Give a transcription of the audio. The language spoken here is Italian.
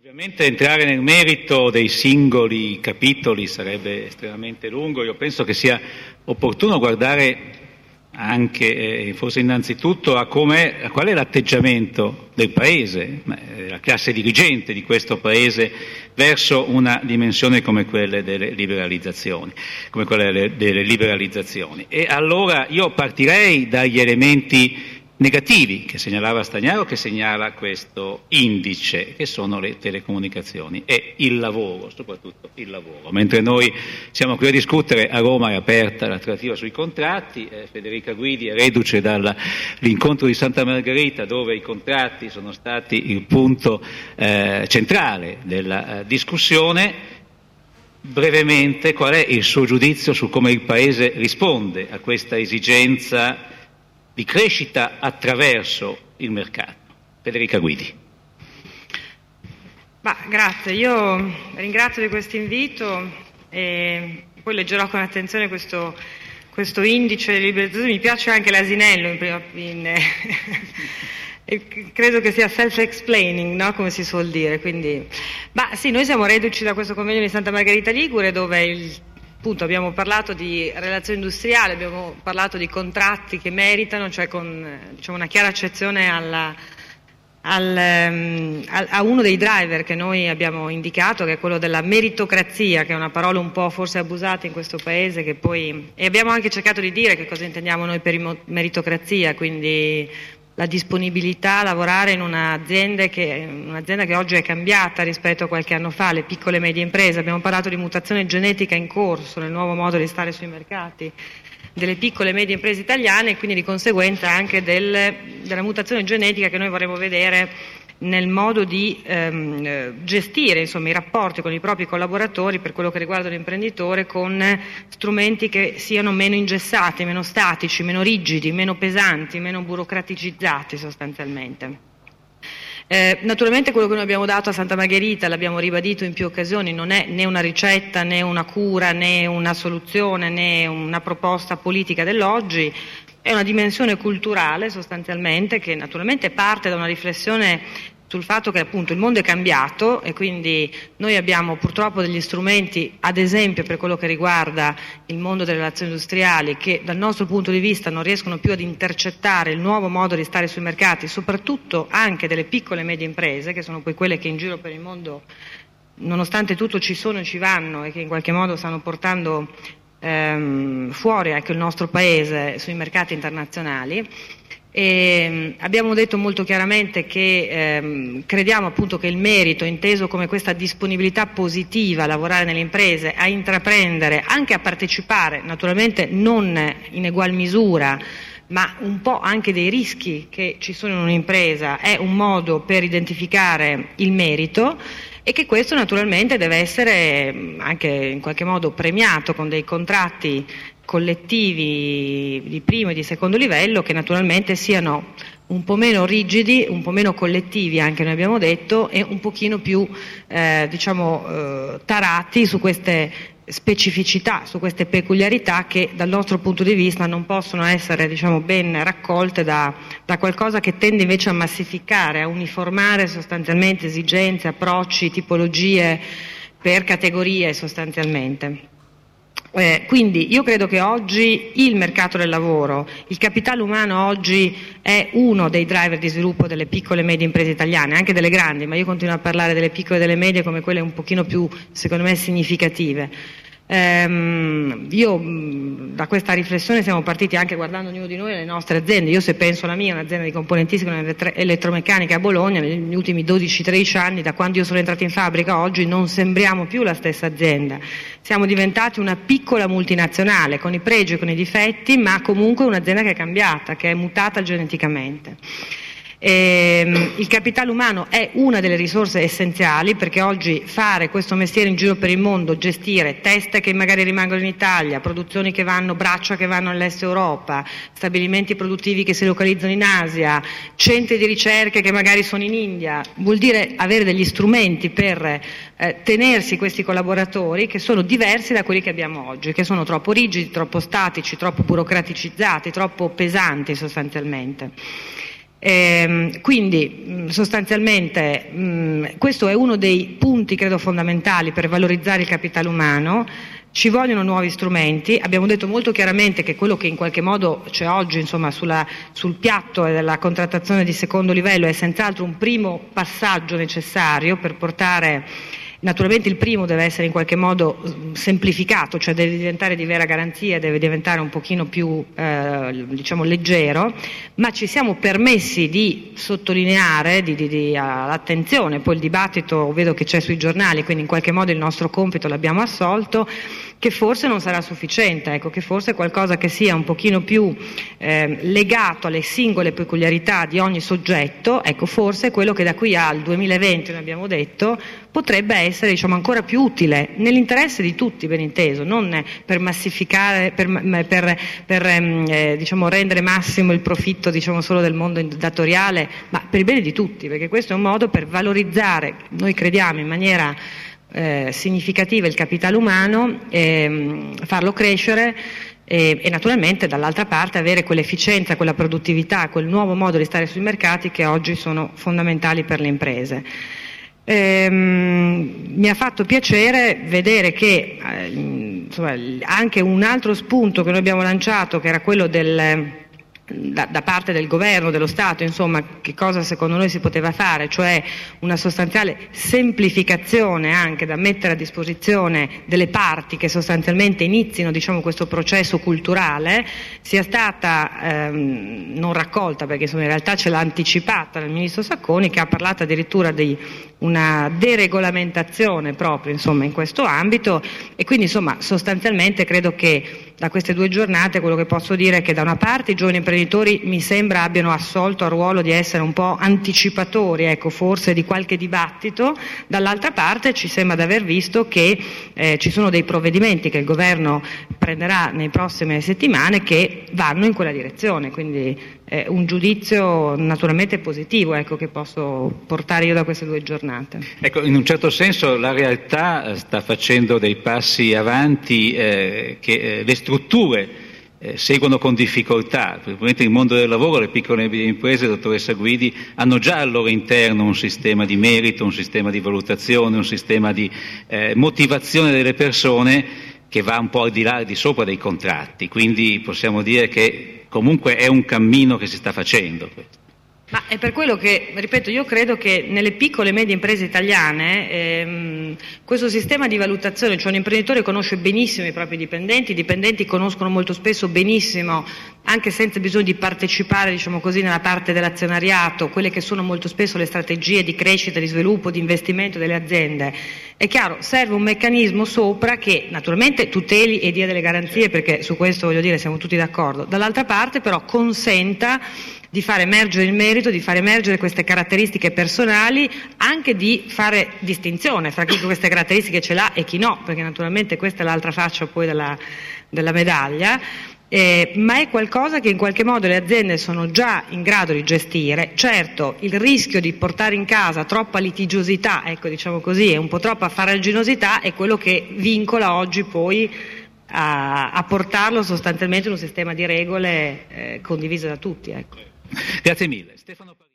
Ovviamente entrare nel merito dei singoli capitoli sarebbe estremamente lungo, io penso che sia opportuno guardare anche, eh, forse innanzitutto, a, a, qual è l'atteggiamento del Paese, eh, classe dirigente di questo Paese verso una dimensione come quella delle liberalizzazioni. Quelle delle liberalizzazioni. E allora io partirei dagli elementi negativi che segnalava Stagnaro, che segnala questo indice, che sono le telecomunicazioni e il lavoro, soprattutto il lavoro. Mentre noi siamo qui a discutere, a Roma è aperta la trattativa sui contratti, eh, Federica Guidi è reduce dall'incontro di Santa Margherita dove i contratti sono stati il punto eh, centrale della eh, discussione. Brevemente, qual è il suo giudizio su come il Paese risponde a questa esigenza di crescita attraverso il mercato. Federica Guidi. Ma, grazie, io ringrazio di questo invito e poi leggerò con attenzione questo, questo indice di liberalizzazione. Mi piace anche l'asinello in prima in, credo che sia self-explaining, no? come si suol dire. Quindi, ma sì, noi siamo reduci da questo convegno di Santa Margherita Ligure dove il Appunto, abbiamo parlato di relazione industriale, abbiamo parlato di contratti che meritano, cioè con diciamo, una chiara accezione alla, al, um, a uno dei driver che noi abbiamo indicato, che è quello della meritocrazia, che è una parola un po' forse abusata in questo Paese, poi, e abbiamo anche cercato di dire che cosa intendiamo noi per meritocrazia, quindi la disponibilità a lavorare in un'azienda che, un'azienda che oggi è cambiata rispetto a qualche anno fa, le piccole e medie imprese. Abbiamo parlato di mutazione genetica in corso, nel nuovo modo di stare sui mercati delle piccole e medie imprese italiane e quindi di conseguenza anche del, della mutazione genetica che noi vorremmo vedere nel modo di ehm, gestire insomma, i rapporti con i propri collaboratori per quello che riguarda l'imprenditore con strumenti che siano meno ingessati, meno statici, meno rigidi, meno pesanti, meno burocraticizzati sostanzialmente. Eh, naturalmente quello che noi abbiamo dato a Santa Margherita, l'abbiamo ribadito in più occasioni, non è né una ricetta né una cura né una soluzione né una proposta politica dell'oggi, è una dimensione culturale sostanzialmente che naturalmente parte da una riflessione sul fatto che appunto il mondo è cambiato e quindi noi abbiamo purtroppo degli strumenti, ad esempio per quello che riguarda il mondo delle relazioni industriali, che dal nostro punto di vista non riescono più ad intercettare il nuovo modo di stare sui mercati, soprattutto anche delle piccole e medie imprese, che sono poi quelle che in giro per il mondo nonostante tutto ci sono e ci vanno e che in qualche modo stanno portando ehm, fuori anche il nostro Paese sui mercati internazionali. E ehm, abbiamo detto molto chiaramente che ehm, crediamo appunto che il merito, inteso come questa disponibilità positiva a lavorare nelle imprese, a intraprendere, anche a partecipare, naturalmente non in egual misura, ma un po' anche dei rischi che ci sono in un'impresa, è un modo per identificare il merito e che questo naturalmente deve essere anche in qualche modo premiato con dei contratti collettivi di primo e di secondo livello che naturalmente siano un po' meno rigidi, un po' meno collettivi anche noi abbiamo detto e un pochino più eh, diciamo, eh, tarati su queste specificità, su queste peculiarità che dal nostro punto di vista non possono essere diciamo, ben raccolte da, da, qualcosa che tende invece a massificare, a uniformare sostanzialmente esigenze, approcci, tipologie per categorie sostanzialmente. Eh, quindi io credo che oggi il mercato del lavoro, il capitale umano oggi è uno dei driver di sviluppo delle piccole e medie imprese italiane, anche delle grandi, ma io continuo a parlare delle piccole e delle medie come quelle un pochino più, secondo me, significative. Ehm, io da questa riflessione siamo partiti anche guardando ognuno di noi le nostre aziende. Io se penso alla mia, un'azienda di componentistica elettromeccanica a Bologna, negli ultimi 12-13 anni, da quando io sono entrata in fabbrica, oggi non sembriamo più la stessa azienda. Siamo diventati una piccola multinazionale, con i pregi e con i difetti, ma comunque un'azienda che è cambiata, che è mutata geneticamente. Eh, il capitale umano è una delle risorse essenziali perché oggi fare questo mestiere in giro per il mondo, gestire teste che magari rimangono in Italia, produzioni che vanno, braccia che vanno nell'est Europa, stabilimenti produttivi che si localizzano in Asia, centri di ricerche che magari sono in India, vuol dire avere degli strumenti per eh, tenersi questi collaboratori che sono diversi da quelli che abbiamo oggi, che sono troppo rigidi, troppo statici, troppo burocraticizzati, troppo pesanti sostanzialmente. Eh, quindi sostanzialmente mh, questo è uno dei punti credo fondamentali per valorizzare il capitale umano. Ci vogliono nuovi strumenti, abbiamo detto molto chiaramente che quello che in qualche modo c'è oggi insomma, sulla, sul piatto della contrattazione di secondo livello è senz'altro un primo passaggio necessario per portare Naturalmente il primo deve essere in qualche modo mm, semplificato, cioè deve diventare di vera garanzia, deve diventare un pochino più eh, diciamo leggero, ma ci siamo permessi di sottolineare di, di, di, all'attenzione, poi il dibattito vedo che c'è sui giornali, quindi in qualche modo il nostro compito l'abbiamo assolto, che forse non sarà sufficiente, ecco, che forse qualcosa che sia un pochino più eh, legato alle singole peculiarità di ogni soggetto, ecco, forse quello che da qui al 2020, noi abbiamo detto, potrebbe essere diciamo, ancora più utile, nell'interesse di tutti, ben inteso, non per massificare, per, per, per ehm, eh, diciamo, rendere massimo il profitto diciamo, solo del mondo datoriale, ma per il bene di tutti, perché questo è un modo per valorizzare, noi crediamo in maniera eh, significativa il capitale umano, ehm, farlo crescere e, e, naturalmente dall'altra parte avere quell'efficienza, quella produttività, quel nuovo modo di stare sui mercati che oggi sono fondamentali per le imprese. Ehm, mi ha fatto piacere vedere che eh, insomma, anche un altro spunto che noi abbiamo lanciato, che era quello del da, da, parte del governo, dello Stato, insomma, che cosa secondo noi si poteva fare, cioè una sostanziale semplificazione anche da mettere a disposizione delle parti che sostanzialmente inizino diciamo, questo processo culturale, sia stata ehm, non raccolta, perché insomma, in realtà ce l'ha anticipata il Ministro Sacconi, che ha parlato addirittura di una deregolamentazione proprio insomma, in questo ambito. E quindi insomma, sostanzialmente credo che da queste due giornate quello che posso dire è che da una parte i giovani imprenditori mi sembra abbiano assolto al ruolo di essere un po' anticipatori, ecco, forse di qualche dibattito, dall'altra parte ci sembra di aver visto che eh, ci sono dei provvedimenti che il governo prenderà nelle prossime settimane che vanno in quella direzione, quindi eh, un giudizio naturalmente positivo ecco, che posso portare io da queste due giornate. Ecco, in un certo senso la realtà sta facendo dei passi avanti eh, che eh, le strutture eh, seguono con difficoltà. Probabilmente il mondo del lavoro, le piccole e medie imprese, dottoressa Guidi, hanno già al loro interno un sistema di merito, un sistema di valutazione, un sistema di eh, motivazione delle persone che va un po' al di là di sopra dei contratti. Quindi possiamo dire che comunque è un cammino che si sta facendo. Ma è per quello che, ripeto, io credo che nelle piccole e medie imprese italiane ehm, questo sistema di valutazione, cioè un imprenditore conosce benissimo i propri dipendenti, i dipendenti conoscono molto spesso benissimo, anche senza bisogno di partecipare diciamo così, nella parte dell'azionariato, quelle che sono molto spesso le strategie di crescita, di sviluppo, di investimento delle aziende. È chiaro, serve un meccanismo sopra che naturalmente tuteli e dia delle garanzie, perché su questo voglio dire siamo tutti d'accordo, dall'altra parte però consenta di far emergere il merito, di far emergere queste caratteristiche personali, anche di fare distinzione fra chi queste caratteristiche ce l'ha e chi no, perché naturalmente questa è l'altra faccia poi della, della medaglia. Eh, ma è qualcosa che in qualche modo le aziende sono già in grado di gestire. Certo, il rischio di portare in casa troppa litigiosità, ecco diciamo così, e un po' troppa farraginosità è quello che vincola oggi poi a, a portarlo sostanzialmente in un sistema di regole eh, condivise da tutti. Ecco. Grazie mille. Stefano